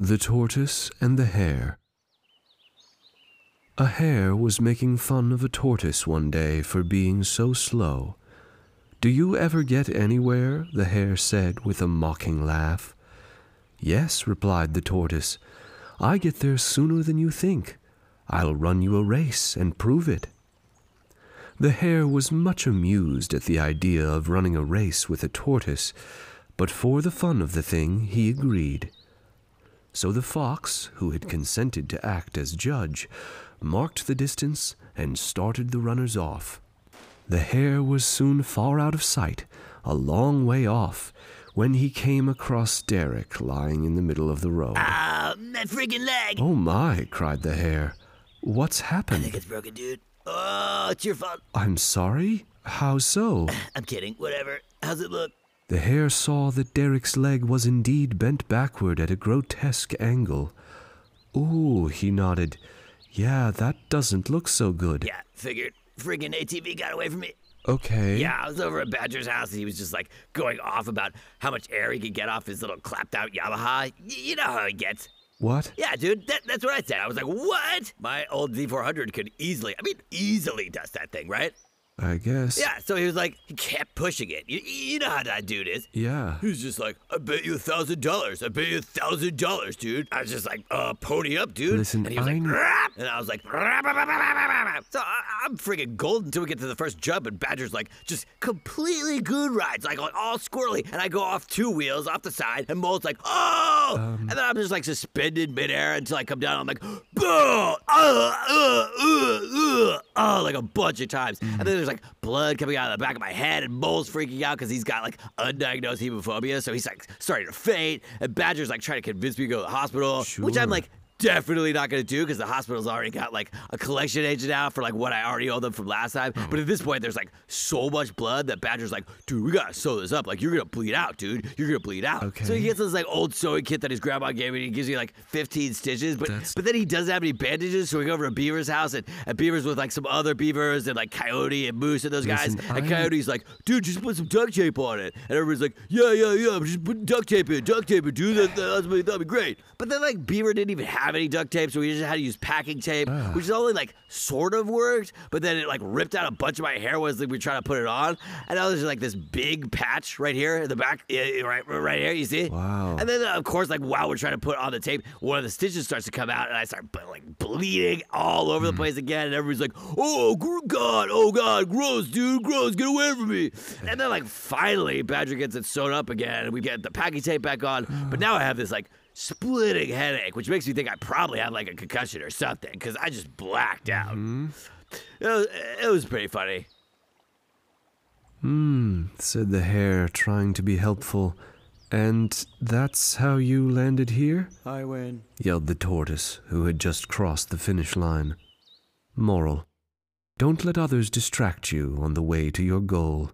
The Tortoise and the Hare. A hare was making fun of a tortoise one day for being so slow. Do you ever get anywhere? the hare said with a mocking laugh. Yes, replied the tortoise. I get there sooner than you think. I'll run you a race and prove it. The hare was much amused at the idea of running a race with a tortoise, but for the fun of the thing he agreed. So the fox, who had consented to act as judge, marked the distance and started the runners off. The hare was soon far out of sight, a long way off, when he came across Derek lying in the middle of the road. Ah, that freaking leg! Oh my, cried the hare. What's happened? I think it's broken, dude. Oh, it's your fault. I'm sorry? How so? I'm kidding. Whatever. How's it look? The hare saw that Derek's leg was indeed bent backward at a grotesque angle. Ooh, he nodded. Yeah, that doesn't look so good. Yeah, figured. Friggin' ATV got away from me. Okay. Yeah, I was over at Badger's house and he was just like going off about how much air he could get off his little clapped out Yamaha. Y- you know how he gets. What? Yeah, dude, that, that's what I said. I was like, what? My old Z400 could easily, I mean, easily dust that thing, right? I guess. Yeah, so he was like, he kept pushing it. You, you know how that dude is. Yeah. He was just like, I bet you a thousand dollars. I bet you a thousand dollars, dude. I was just like, uh, pony up, dude. Listen, and he was I like, kn- "Rap!" and I was like, "Rap, rap, rap, rap, rap, rap." so I, I'm freaking golden until we get to the first jump, and Badger's like, just completely good rides, like all squirrely. And I go off two wheels off the side, and Mole's like, oh! Um. and then I'm just like suspended midair until I come down. I'm like, boom! Uh, uh, uh, uh, like a bunch of times. And then there's like blood coming out of the back of my head, and Mole's freaking out because he's got like undiagnosed hemophobia. So he's like starting to faint, and Badger's like trying to convince me to go to the hospital, which I'm like, definitely not going to do because the hospital's already got like a collection agent out for like what I already owe them from last time. Mm-hmm. But at this point, there's like so much blood that Badger's like, dude, we gotta sew this up. Like you're gonna bleed out, dude. You're gonna bleed out. Okay. So he gets this like old sewing kit that his grandma gave me. and He gives me like 15 stitches, but That's- but then he doesn't have any bandages. So we go over to Beaver's house and, and Beaver's with like some other beavers and like Coyote and Moose and those guys. Listen, and I- Coyote's like, dude, just put some duct tape on it. And everybody's like, yeah, yeah, yeah, just put duct tape in, duct tape in, dude. That, that's, that'd be great. But then like Beaver didn't even have any duct tape, so we just had to use packing tape, Ah. which is only like sort of worked. But then it like ripped out a bunch of my hair was like, we trying to put it on, and now there's like this big patch right here in the back, right, right here. You see? Wow. And then uh, of course, like while we're trying to put on the tape, one of the stitches starts to come out, and I start like bleeding all over the place again. And everybody's like, "Oh God, oh God, gross, dude, gross, get away from me!" And then like finally, Badger gets it sewn up again, and we get the packing tape back on. But now I have this like splitting headache, which makes me think I probably have like a concussion or something because I just blacked out. It, was, it was pretty funny. Hmm, said the hare, trying to be helpful. And that's how you landed here? I win. yelled the tortoise, who had just crossed the finish line. Moral Don't let others distract you on the way to your goal.